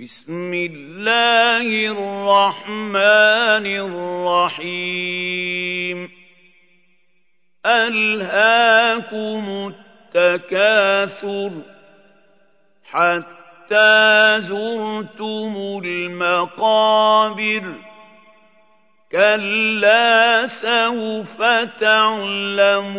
بسم الله الرحمن الرحيم. ألهاكم التكاثر حتى زرتم المقابر. كلا سوف تعلمون.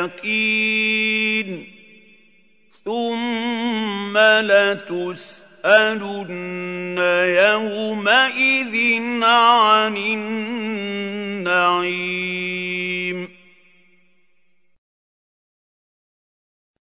اليقين ثم لتسألن يومئذ عن النعيم.